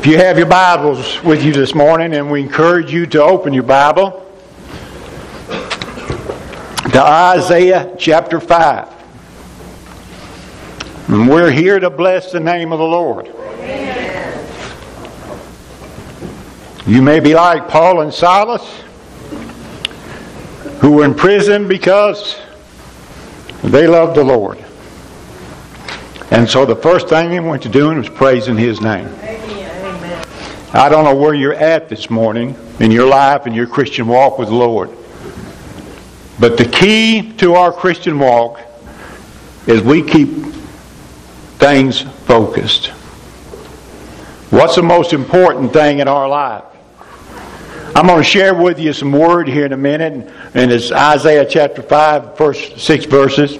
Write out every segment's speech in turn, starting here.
If you have your Bibles with you this morning, and we encourage you to open your Bible to Isaiah chapter 5. And we're here to bless the name of the Lord. Amen. You may be like Paul and Silas, who were in prison because they loved the Lord. And so the first thing they went to doing was praising His name. Amen. I don't know where you're at this morning in your life and your Christian walk with the Lord. But the key to our Christian walk is we keep things focused. What's the most important thing in our life? I'm going to share with you some word here in a minute, and it's Isaiah chapter 5, first six verses.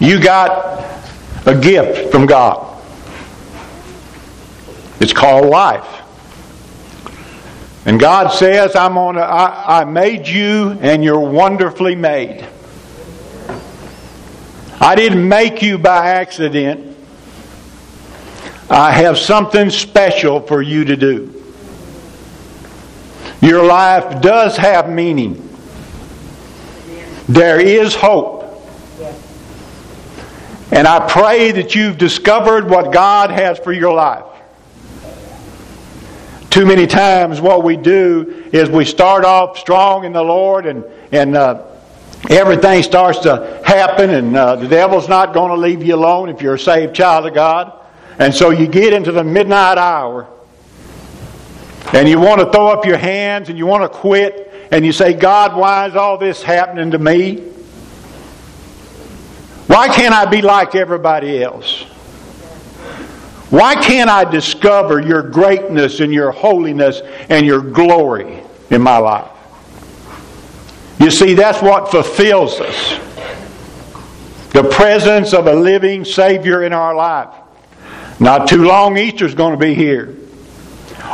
You got a gift from God. It's called life. And God says, I'm on I made you and you're wonderfully made. I didn't make you by accident. I have something special for you to do. Your life does have meaning. There is hope. And I pray that you've discovered what God has for your life. Too many times, what we do is we start off strong in the Lord and, and uh, everything starts to happen, and uh, the devil's not going to leave you alone if you're a saved child of God. And so you get into the midnight hour and you want to throw up your hands and you want to quit and you say, God, why is all this happening to me? Why can't I be like everybody else? Why can't I discover your greatness and your holiness and your glory in my life? You see, that's what fulfills us. The presence of a living Savior in our life. Not too long, Easter's going to be here.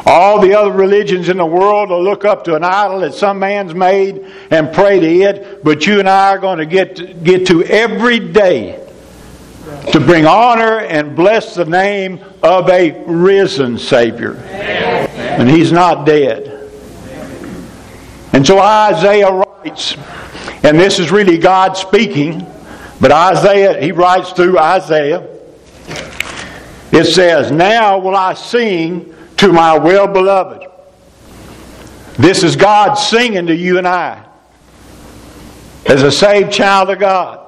All the other religions in the world will look up to an idol that some man's made and pray to it, but you and I are going to get to, get to every day to bring honor and bless the name of a risen Savior. And He's not dead. And so Isaiah writes, and this is really God speaking, but Isaiah, he writes through Isaiah, it says, Now will I sing to my well beloved. This is God singing to you and I as a saved child of God.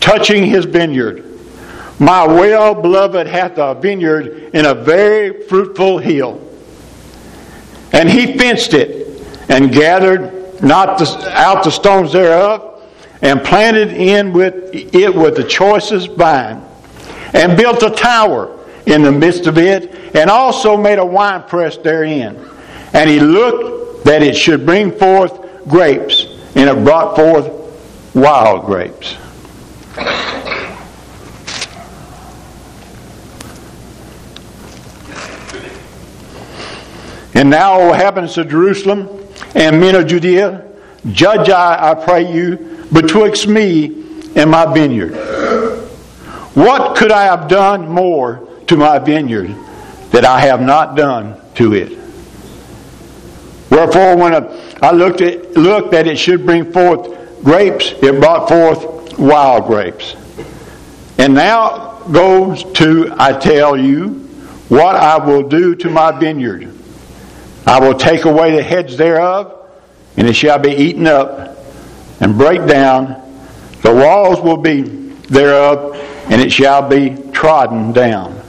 Touching his vineyard. My well beloved hath a vineyard in a very fruitful hill. And he fenced it and gathered not the, out the stones thereof and planted in with it with the choicest vine and built a tower in the midst of it, and also made a winepress therein. And he looked that it should bring forth grapes, and it brought forth wild grapes. And now, O heavens of Jerusalem and men of Judea, judge I, I pray you, betwixt me and my vineyard. What could I have done more to my vineyard that I have not done to it? Wherefore, when I looked at, looked that it should bring forth grapes, it brought forth wild grapes. And now goes to, I tell you, what I will do to my vineyard. I will take away the heads thereof, and it shall be eaten up and break down. The walls will be thereof and it shall be trodden down.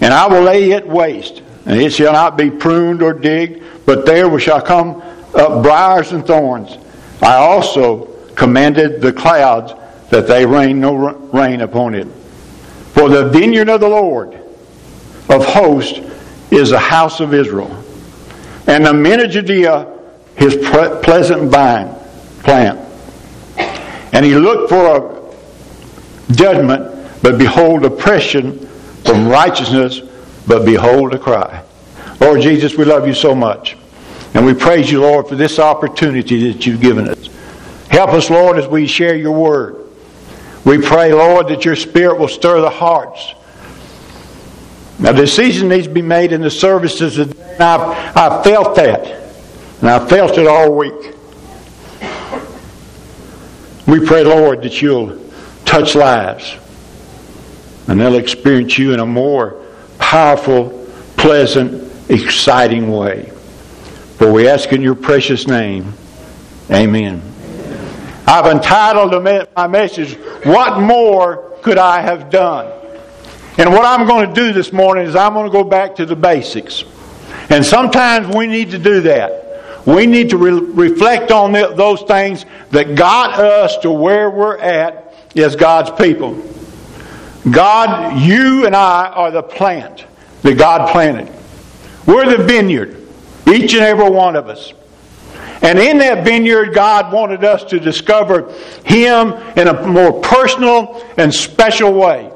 And I will lay it waste, and it shall not be pruned or digged, but there shall come up briars and thorns. I also commanded the clouds that they rain no rain upon it. For the vineyard of the Lord of hosts is the house of Israel, and the men of Judea his pleasant vine plant. And he looked for a judgment but behold oppression from righteousness, but behold a cry. Lord Jesus, we love you so much. And we praise you, Lord, for this opportunity that you've given us. Help us, Lord, as we share your word. We pray, Lord, that your Spirit will stir the hearts. Now, the decision needs to be made in the services, and I've, I've felt that. And I've felt it all week. We pray, Lord, that you'll touch lives and they'll experience you in a more powerful, pleasant, exciting way. For we ask in your precious name, amen. I've entitled my message, What More Could I Have Done? And what I'm going to do this morning is I'm going to go back to the basics. And sometimes we need to do that. We need to re- reflect on the, those things that got us to where we're at as God's people. God, you and I are the plant that God planted. We're the vineyard, each and every one of us. And in that vineyard, God wanted us to discover Him in a more personal and special way.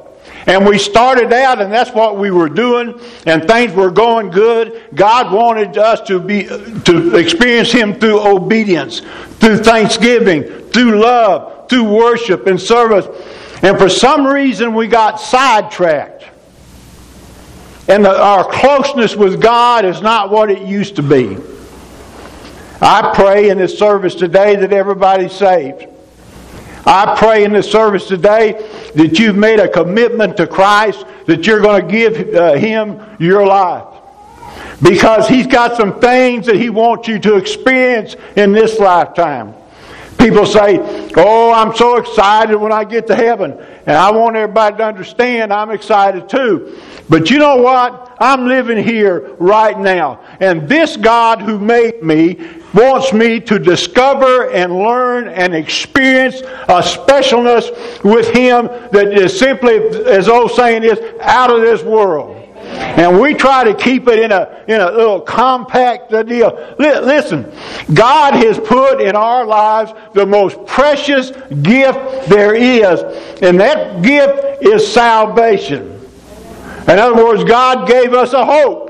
And we started out, and that's what we were doing, and things were going good. God wanted us to be to experience Him through obedience, through thanksgiving, through love, through worship and service. And for some reason, we got sidetracked. And the, our closeness with God is not what it used to be. I pray in this service today that everybody's saved. I pray in this service today that you've made a commitment to Christ, that you're going to give uh, Him your life. Because He's got some things that He wants you to experience in this lifetime. People say, Oh, I'm so excited when I get to heaven. And I want everybody to understand I'm excited too. But you know what? I'm living here right now. And this God who made me wants me to discover and learn and experience a specialness with Him that is simply, as old saying is, out of this world. And we try to keep it in a, in a little compact deal. Listen, God has put in our lives the most precious gift there is, and that gift is salvation. In other words, God gave us a hope.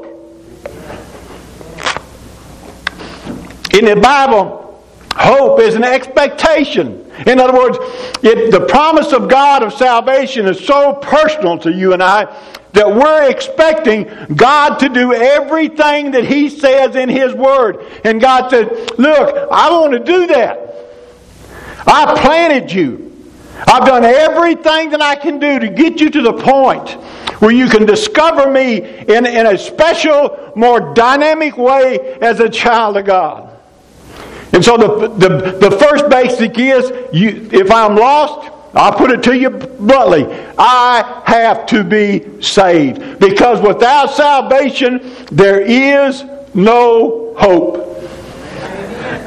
In the Bible, hope is an expectation. In other words, it, the promise of God of salvation is so personal to you and I that we're expecting God to do everything that He says in His Word. And God said, Look, I want to do that. I planted you. I've done everything that I can do to get you to the point where you can discover me in, in a special, more dynamic way as a child of God. And so the, the, the first basic is you, if I'm lost, I'll put it to you bluntly. I have to be saved. Because without salvation, there is no hope.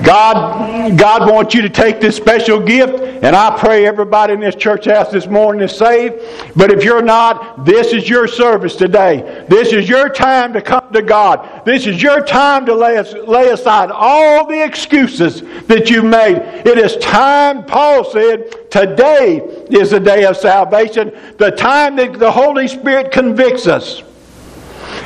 God, God wants you to take this special gift, and I pray everybody in this church house this morning is saved. But if you're not, this is your service today. This is your time to come to God. This is your time to lay, lay aside all the excuses that you've made. It is time, Paul said, today is the day of salvation, the time that the Holy Spirit convicts us.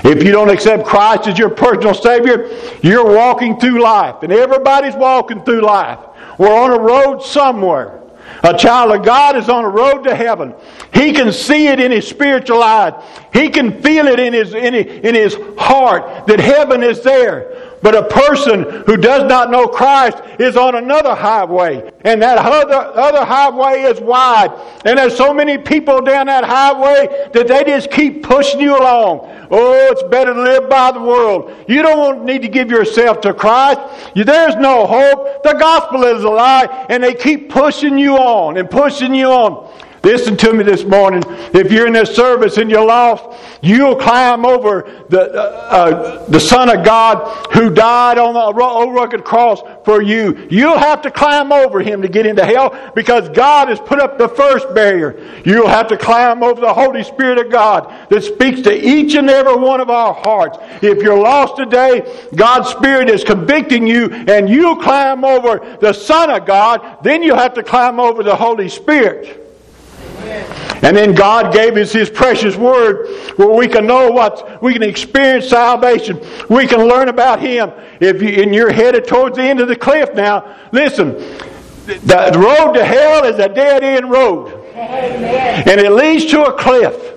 If you don't accept Christ as your personal Savior, you're walking through life. And everybody's walking through life. We're on a road somewhere. A child of God is on a road to heaven. He can see it in his spiritual eyes. He can feel it in his, in his, in his heart that heaven is there. But a person who does not know Christ is on another highway. And that other, other highway is wide. And there's so many people down that highway that they just keep pushing you along. Oh, it's better to live by the world. You don't need to give yourself to Christ. There's no hope. The gospel is a lie. And they keep pushing you on and pushing you on. Listen to me this morning. If you're in this service and you're lost, you'll climb over the, uh, uh, the Son of God who died on the old rugged cross for you. You'll have to climb over him to get into hell because God has put up the first barrier. You'll have to climb over the Holy Spirit of God that speaks to each and every one of our hearts. If you're lost today, God's Spirit is convicting you and you'll climb over the Son of God, then you'll have to climb over the Holy Spirit. And then God gave us His precious Word where we can know what, we can experience salvation. We can learn about Him. If you, and you're headed towards the end of the cliff now, listen, the road to hell is a dead end road. Amen. And it leads to a cliff.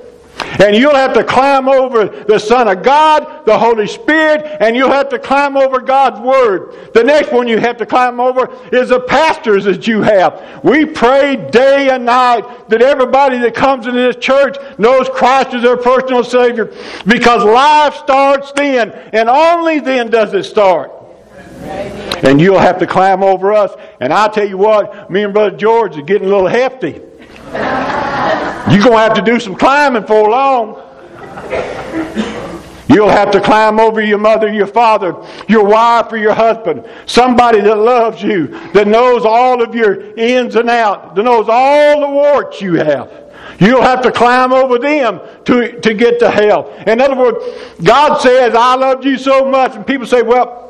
And you'll have to climb over the Son of God, the Holy Spirit, and you'll have to climb over God's Word. The next one you have to climb over is the pastors that you have. We pray day and night that everybody that comes into this church knows Christ as their personal Savior because life starts then, and only then does it start. And you'll have to climb over us. And I tell you what, me and Brother George are getting a little hefty. You're going to have to do some climbing for long. You'll have to climb over your mother, your father, your wife, or your husband. Somebody that loves you, that knows all of your ins and outs, that knows all the warts you have. You'll have to climb over them to, to get to hell. In other words, God says, I loved you so much. And people say, well,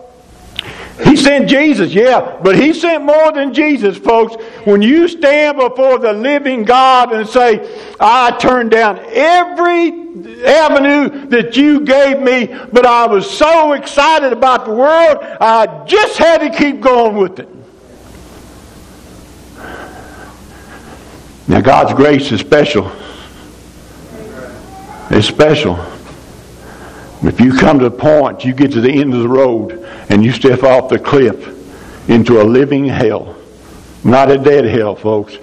he sent Jesus, yeah, but He sent more than Jesus, folks. When you stand before the living God and say, I turned down every avenue that you gave me, but I was so excited about the world, I just had to keep going with it. Now, God's grace is special. It's special. If you come to the point, you get to the end of the road, and you step off the cliff into a living hell. Not a dead hell, folks.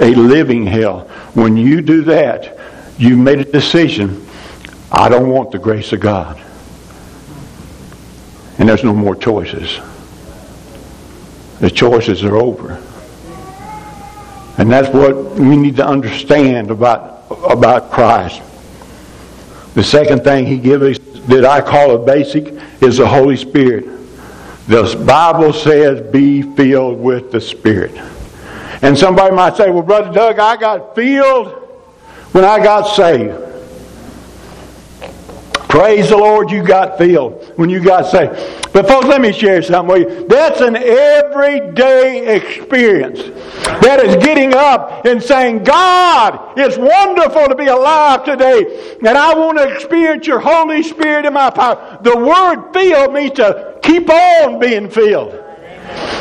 A living hell. When you do that, you made a decision. I don't want the grace of God. And there's no more choices. The choices are over. And that's what we need to understand about, about Christ. The second thing he gives us that I call a basic is the Holy Spirit. The Bible says, be filled with the Spirit. And somebody might say, well, Brother Doug, I got filled when I got saved. Praise the Lord, you got filled when you got saved. But folks, let me share something with you. That's an everyday experience. That is getting up and saying, God, it's wonderful to be alive today. And I want to experience your Holy Spirit in my power. The word filled means to keep on being filled.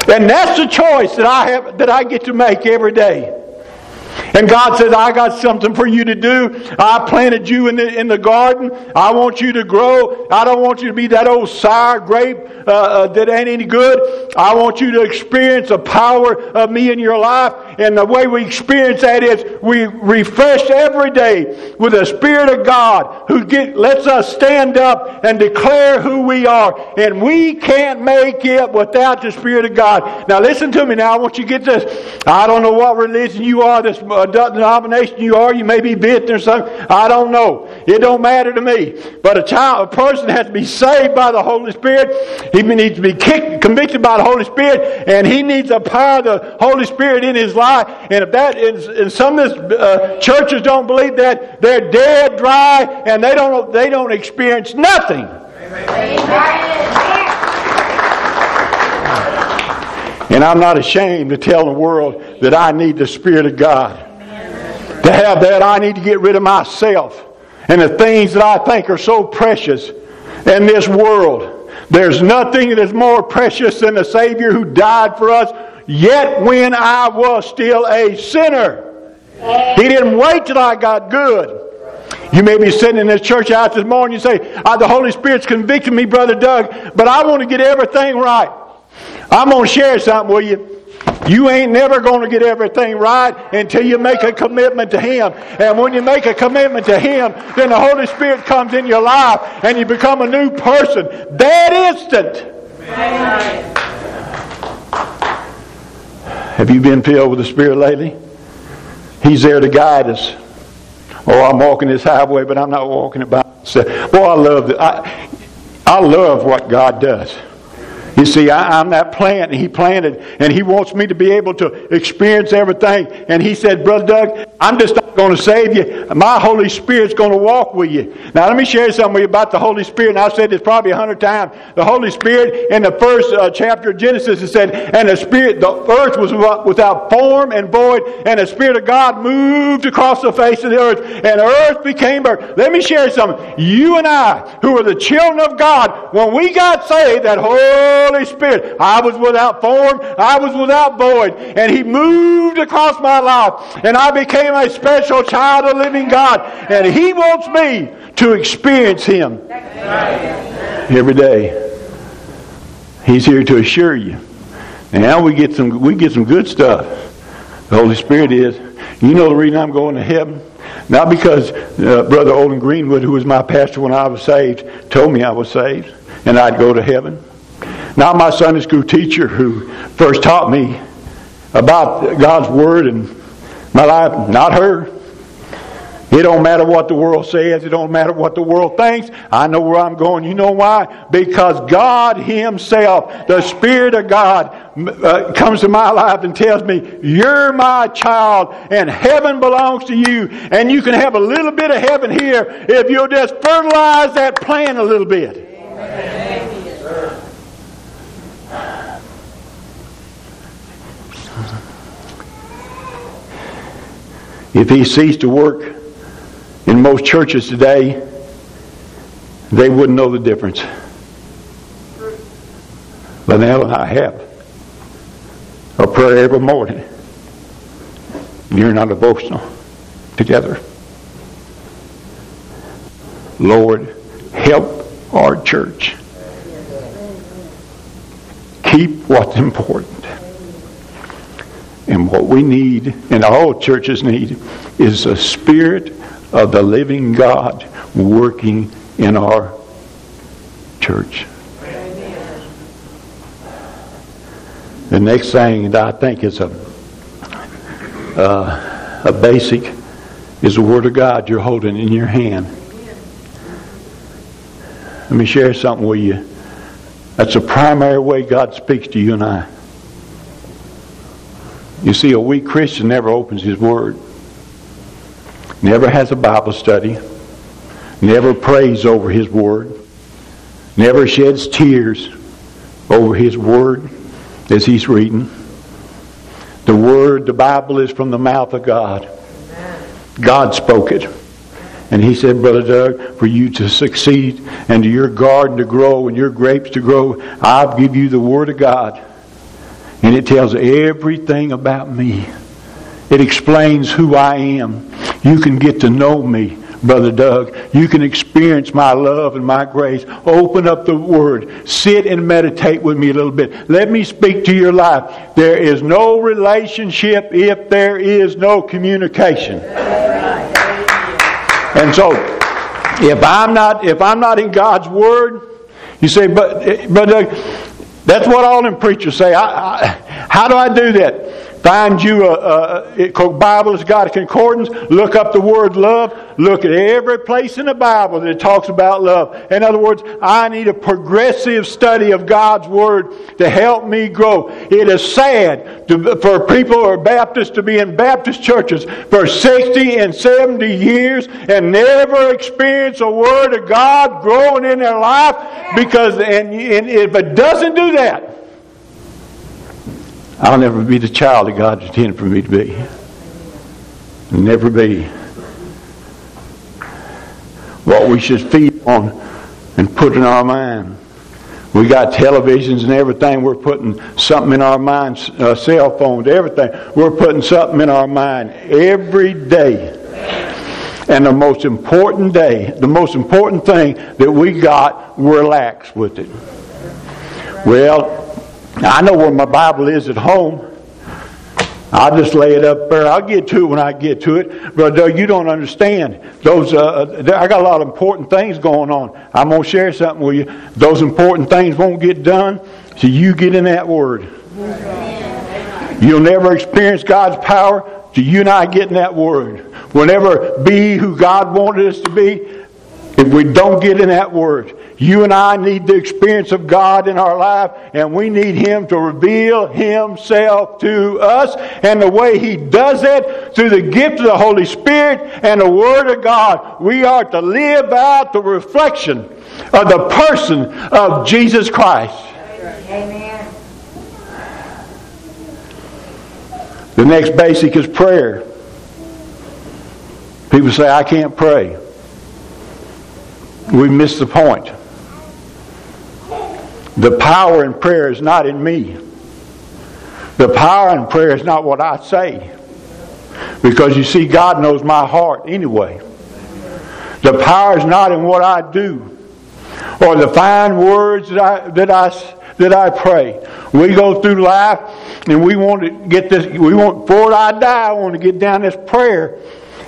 And that's the choice that I have that I get to make every day. And God says, I got something for you to do. I planted you in the, in the garden. I want you to grow. I don't want you to be that old sour grape uh, uh, that ain't any good. I want you to experience the power of me in your life. And the way we experience that is we refresh every day with the Spirit of God who get, lets us stand up and declare who we are. And we can't make it without the Spirit of God. Now listen to me now. I want you to get this. I don't know what religion you are, this uh, denomination you are. You may be bit or something. I don't know. It don't matter to me. But a child, a person has to be saved by the Holy Spirit. He needs to be kicked, convicted by the Holy Spirit, and he needs the power of the Holy Spirit in his life and if that is, and some of this, uh, churches don't believe that, they're dead dry and they don't, they don't experience nothing. And I'm not ashamed to tell the world that I need the Spirit of God. To have that, I need to get rid of myself and the things that I think are so precious in this world. There's nothing that is more precious than the Savior who died for us Yet when I was still a sinner, He didn't wait till I got good. You may be sitting in this church out this morning and say, ah, The Holy Spirit's convicting me, Brother Doug, but I want to get everything right. I'm going to share something with you. You ain't never going to get everything right until you make a commitment to Him. And when you make a commitment to Him, then the Holy Spirit comes in your life and you become a new person. That instant. Amen. Have you been filled with the Spirit lately? He's there to guide us. Oh, I'm walking this highway, but I'm not walking it by myself. Boy, I love it. I, I love what God does. You see, I, am that plant and He planted, and He wants me to be able to experience everything. And He said, Brother Doug, I'm just not going to save you. My Holy Spirit's going to walk with you. Now, let me share something with you about the Holy Spirit. And I've said this probably a hundred times. The Holy Spirit, in the first uh, chapter of Genesis, it said, And the Spirit, the earth was without form and void, and the Spirit of God moved across the face of the earth, and earth became earth. Let me share something. You and I, who are the children of God, when we got saved, that whole Holy Spirit. I was without form. I was without void. And He moved across my life. And I became a special child of living God. And He wants me to experience Him every day. He's here to assure you. Now we get some we get some good stuff. The Holy Spirit is. You know the reason I'm going to heaven? Not because uh, Brother Olin Greenwood, who was my pastor when I was saved, told me I was saved and I'd go to heaven. Not my Sunday school teacher who first taught me about God's Word and my life. Not her. It don't matter what the world says. It don't matter what the world thinks. I know where I'm going. You know why? Because God Himself, the Spirit of God, uh, comes to my life and tells me, You're my child, and heaven belongs to you. And you can have a little bit of heaven here if you'll just fertilize that plant a little bit. Amen. If He ceased to work, in most churches today, they wouldn't know the difference. But now I have a prayer every morning. You're not devotional together. Lord, help our church. Keep what's important. And what we need, and all churches need, is a spirit of the living God working in our church. The next thing that I think is a uh, a basic is the Word of God you're holding in your hand. Let me share something with you. That's the primary way God speaks to you and I. You see, a weak Christian never opens his Word never has a Bible study, never prays over His Word, never sheds tears over His Word as He's reading. The Word, the Bible is from the mouth of God. God spoke it. And he said, Brother Doug, for you to succeed and to your garden to grow and your grapes to grow, I'll give you the Word of God. And it tells everything about me. It explains who I am. You can get to know me, Brother Doug. You can experience my love and my grace. Open up the Word. Sit and meditate with me a little bit. Let me speak to your life. There is no relationship if there is no communication. And so, if I'm not if I'm not in God's Word, you say, but eh, but Doug, that's what all them preachers say. I, I, how do I do that? Find you a, a, Bible has got a concordance. Look up the word love. Look at every place in the Bible that talks about love. In other words, I need a progressive study of God's word to help me grow. It is sad to, for people who are Baptists to be in Baptist churches for 60 and 70 years and never experience a word of God growing in their life because, and, and if it doesn't do that, I'll never be the child that God intended for me to be. Never be. What we should feed on and put in our mind. We got televisions and everything. We're putting something in our minds, uh, cell phones, everything. We're putting something in our mind every day. And the most important day, the most important thing that we got, we're lax with it. Well, now, I know where my Bible is at home. I'll just lay it up there. I'll get to it when I get to it. But uh, you don't understand. Those, uh, uh I got a lot of important things going on. I'm to share something with you. Those important things won't get done till you get in that Word. You'll never experience God's power till you and I get in that Word. We'll never be who God wanted us to be if we don't get in that Word. You and I need the experience of God in our life, and we need Him to reveal Himself to us. And the way He does it, through the gift of the Holy Spirit and the Word of God, we are to live out the reflection of the person of Jesus Christ. Amen. The next basic is prayer. People say, I can't pray. We miss the point. The power in prayer is not in me. The power in prayer is not what I say. Because you see, God knows my heart anyway. The power is not in what I do or the fine words that I, that I, that I pray. We go through life and we want to get this, we want, before I die, I want to get down this prayer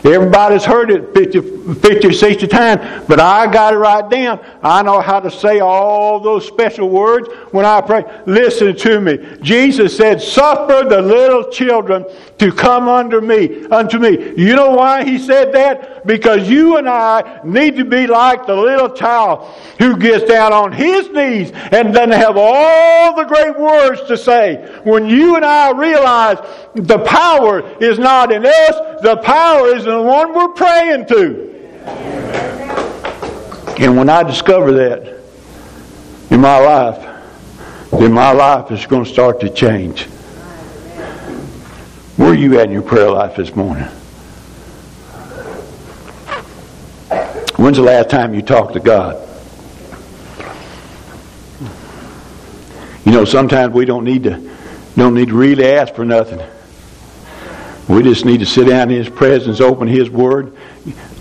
Everybody's heard it 50, 50 or 60 times, but I got it right down. I know how to say all those special words when I pray. Listen to me. Jesus said, Suffer the little children to come under me, unto me. You know why he said that? Because you and I need to be like the little child who gets down on his knees and doesn't have all the great words to say. When you and I realize the power is not in us, the power is in the one we're praying to. And when I discover that in my life, then my life is going to start to change. Where are you at in your prayer life this morning? When's the last time you talked to God? You know, sometimes we don't need to don't need to really ask for nothing. We just need to sit down in His presence, open His Word,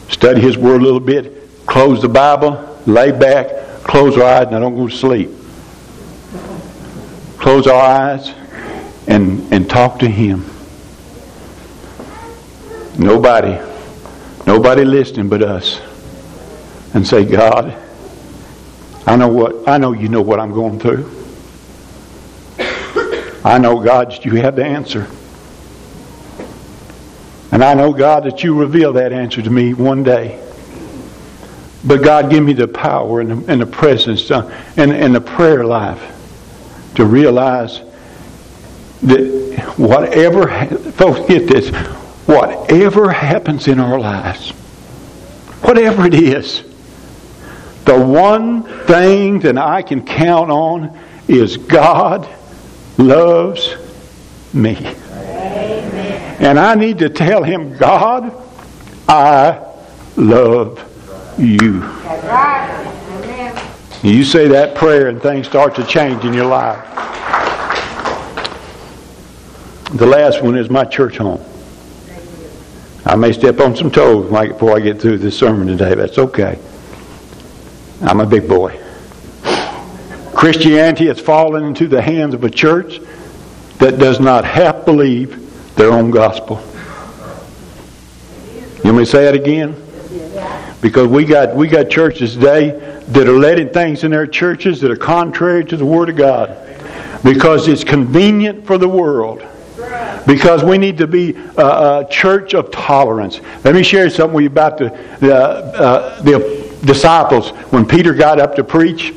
study His Word a little bit, close the Bible, lay back, close our eyes, and I don't go to sleep. Close our eyes and, and talk to Him. Nobody, nobody listening but us. And say, God, I know what I know you know what I'm going through. I know, God, that you have the answer. And I know, God, that you reveal that answer to me one day. But God, give me the power and the, and the presence uh, and, and the prayer life to realize that whatever, folks, get this, whatever happens in our lives, whatever it is, the one thing that I can count on is God loves me. And I need to tell him, God, I love you. You say that prayer and things start to change in your life. The last one is my church home. I may step on some toes before I get through this sermon today. That's okay. I'm a big boy. Christianity has fallen into the hands of a church that does not half believe their own gospel. You to say that again? Because we got we got churches today that are letting things in their churches that are contrary to the Word of God. Because it's convenient for the world. Because we need to be a, a church of tolerance. Let me share something with you about the, the, uh, the disciples. When Peter got up to preach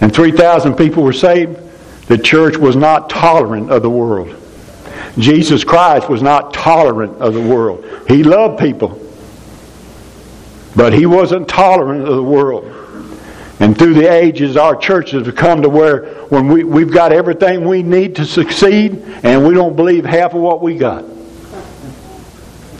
and 3,000 people were saved, the church was not tolerant of the world. Jesus Christ was not tolerant of the world. He loved people, but he wasn't tolerant of the world. And through the ages, our churches have come to where when we, we've got everything we need to succeed, and we don't believe half of what we got.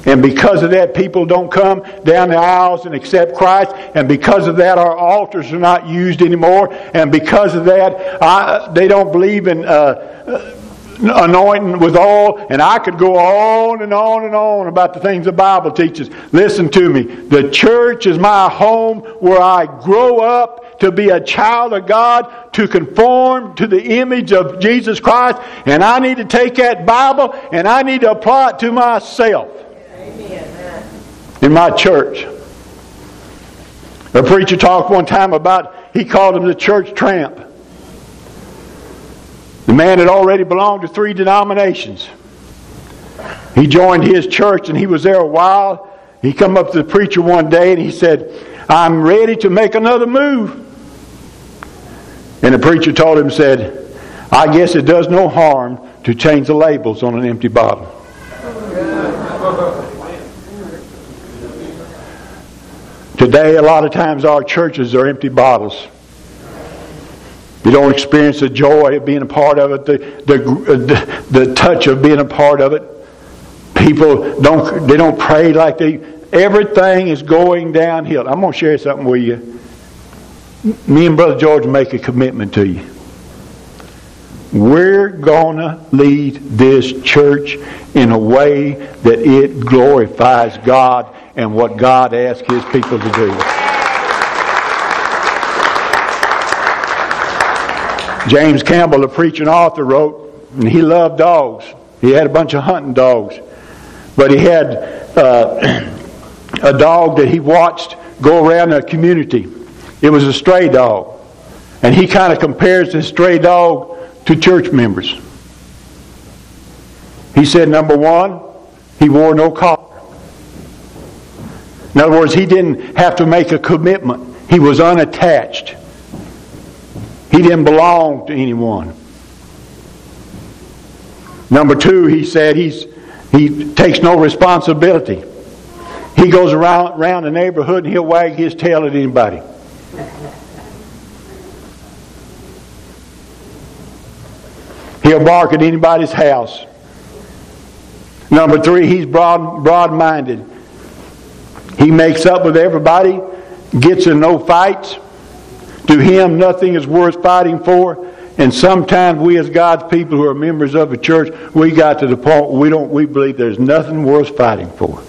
And because of that, people don't come down the aisles and accept Christ. And because of that, our altars are not used anymore. And because of that, I, they don't believe in uh, anointing with oil. And I could go on and on and on about the things the Bible teaches. Listen to me. The church is my home where I grow up to be a child of God, to conform to the image of Jesus Christ. And I need to take that Bible and I need to apply it to myself in my church. A preacher talked one time about, he called him the church tramp. The man had already belonged to three denominations. He joined his church and he was there a while. He come up to the preacher one day and he said, I'm ready to make another move. And the preacher told him, said, I guess it does no harm to change the labels on an empty bottle. Today, a lot of times our churches are empty bottles. You don't experience the joy of being a part of it, the, the, the, the touch of being a part of it. People don't, they don't pray like they, everything is going downhill. I'm going to share something with you. Me and Brother George make a commitment to you. We're going to lead this church in a way that it glorifies God and what God asks His people to do. James Campbell, a preaching author, wrote, and he loved dogs. He had a bunch of hunting dogs. But he had uh, a dog that he watched go around the community. It was a stray dog. And he kind of compares this stray dog to church members. He said, number one, he wore no collar. In other words, he didn't have to make a commitment. He was unattached. He didn't belong to anyone. Number two, he said he's, he takes no responsibility. He goes around, around the neighborhood and he'll wag his tail at anybody. He'll bark at anybody's house. Number three, he's broad, broad-minded. He makes up with everybody, gets in no fights. To him, nothing is worth fighting for. And sometimes we, as God's people who are members of a church, we got to the point we don't we believe there's nothing worth fighting for.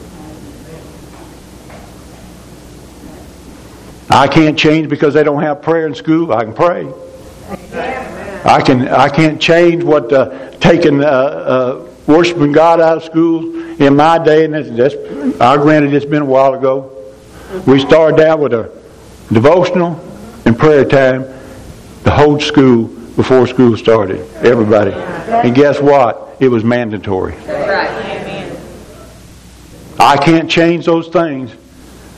I can't change because they don't have prayer in school. I can pray. I can I can't change what uh, taking uh, uh, worshiping God out of school in my day, and that's, that's I granted it's been a while ago. We started out with a devotional and prayer time, the whole school before school started. Everybody, and guess what? It was mandatory. I can't change those things.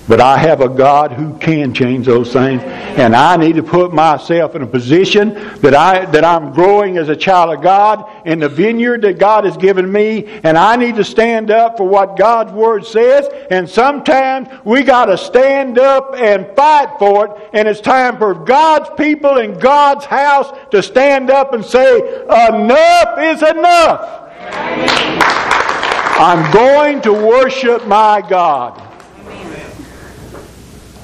But I have a God who can change those things. And I need to put myself in a position that, I, that I'm growing as a child of God in the vineyard that God has given me. And I need to stand up for what God's Word says. And sometimes we got to stand up and fight for it. And it's time for God's people in God's house to stand up and say, enough is enough. I'm going to worship my God.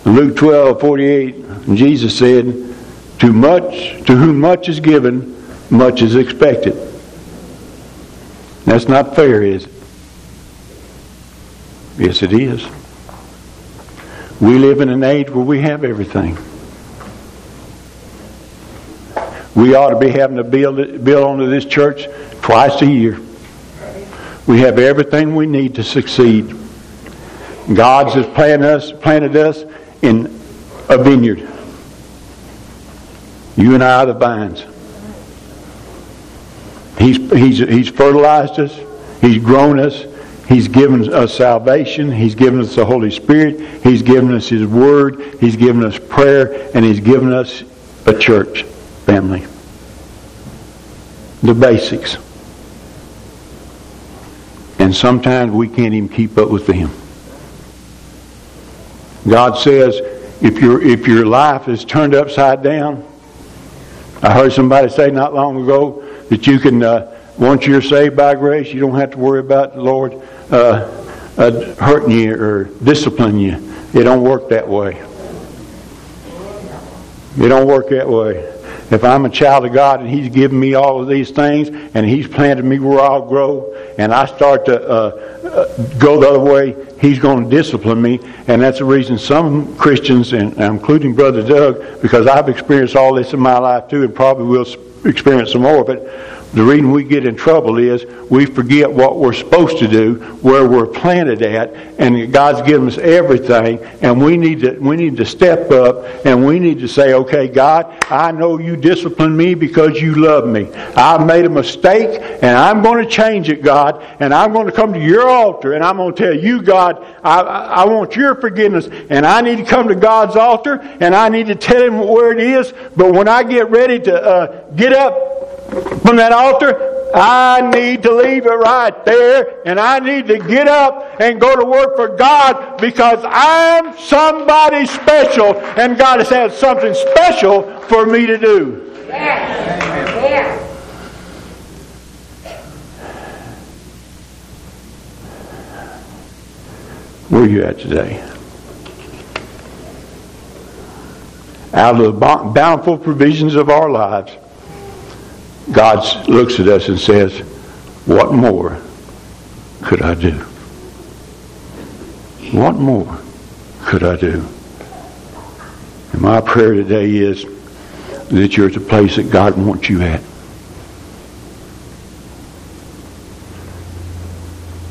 Luke 12, 48, Jesus said, To much, to whom much is given, much is expected. That's not fair, is it? Yes, it is. We live in an age where we have everything. We ought to be having to build, build onto this church twice a year. We have everything we need to succeed. God has planted us, planted us in a vineyard. You and I are the vines. He's, he's, he's fertilized us. He's grown us. He's given us salvation. He's given us the Holy Spirit. He's given us His Word. He's given us prayer. And He's given us a church family. The basics. And sometimes we can't even keep up with them. God says, if your, if your life is turned upside down, I heard somebody say not long ago that you can, uh, once you're saved by grace, you don't have to worry about the Lord uh, uh, hurting you or disciplining you. It don't work that way. It don't work that way. If I'm a child of God and He's given me all of these things and He's planted me where I'll grow, and I start to uh, Uh, go the other way, He's going to discipline me. And that's the reason some Christians, and including Brother Doug, because I've experienced all this in my life too, and probably will experience some more it the reason we get in trouble is we forget what we're supposed to do, where we're planted at, and God's given us everything, and we need to we need to step up and we need to say, okay, God, I know you disciplined me because you love me. I made a mistake, and I'm going to change it, God, and I'm going to come to your altar, and I'm going to tell you, God, I, I want your forgiveness, and I need to come to God's altar, and I need to tell Him where it is. But when I get ready to uh, get up from that altar, I need to leave it right there and I need to get up and go to work for God because I'm somebody special and God has had something special for me to do. Yes. Yes. Where are you at today? Out of the bountiful provisions of our lives, God looks at us and says, What more could I do? What more could I do? And my prayer today is that you're at the place that God wants you at.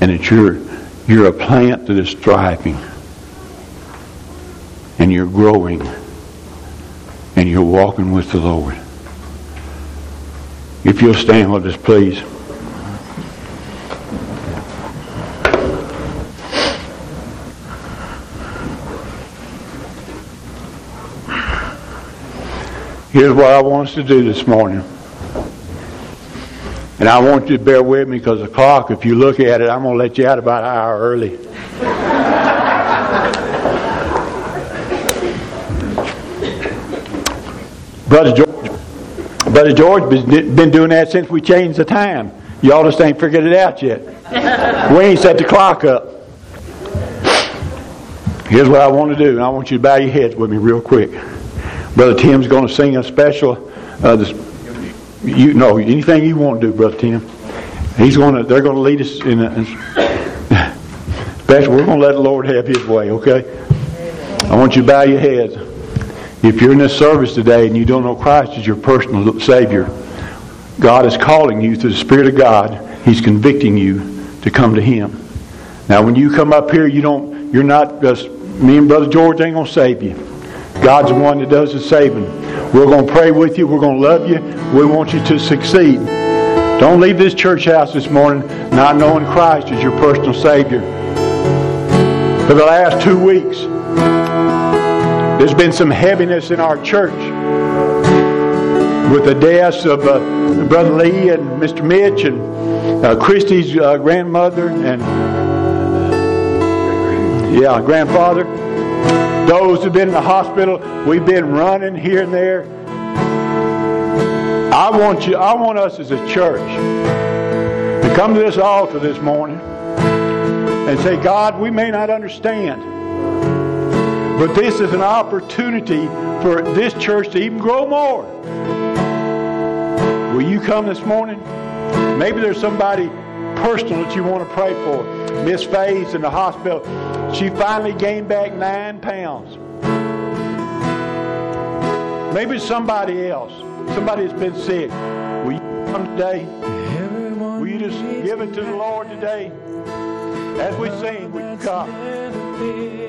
And that you're, you're a plant that is thriving. And you're growing. And you're walking with the Lord. If you'll stand with us, please. Here's what I want us to do this morning. And I want you to bear with me because the clock, if you look at it, I'm going to let you out about an hour early. Brother George, Brother George been doing that since we changed the time. Y'all just ain't figured it out yet. we ain't set the clock up. Here's what I want to do, and I want you to bow your heads with me real quick. Brother Tim's going to sing a special. Uh, this, you know anything you want to do, Brother Tim. He's going to. They're going to lead us in. A, in special. We're going to let the Lord have His way. Okay. I want you to bow your heads. If you're in this service today and you don't know Christ as your personal Savior, God is calling you through the Spirit of God. He's convicting you to come to Him. Now, when you come up here, you don't. You're not just me and Brother George ain't to save you. God's the one that does the saving. We're going to pray with you. We're going to love you. We want you to succeed. Don't leave this church house this morning not knowing Christ as your personal Savior. For the last two weeks, there's been some heaviness in our church with the deaths of uh, Brother Lee and Mr. Mitch and uh, Christy's uh, grandmother and yeah, grandfather. Those who've been in the hospital, we've been running here and there. I want you, I want us as a church to come to this altar this morning and say, God, we may not understand, but this is an opportunity for this church to even grow more. Will you come this morning? Maybe there's somebody personal that you want to pray for. Miss Faye's in the hospital. She finally gained back nine pounds. Maybe somebody else, somebody that's been sick. Will you come today? Will you just give it to the Lord today? As we sing, we come.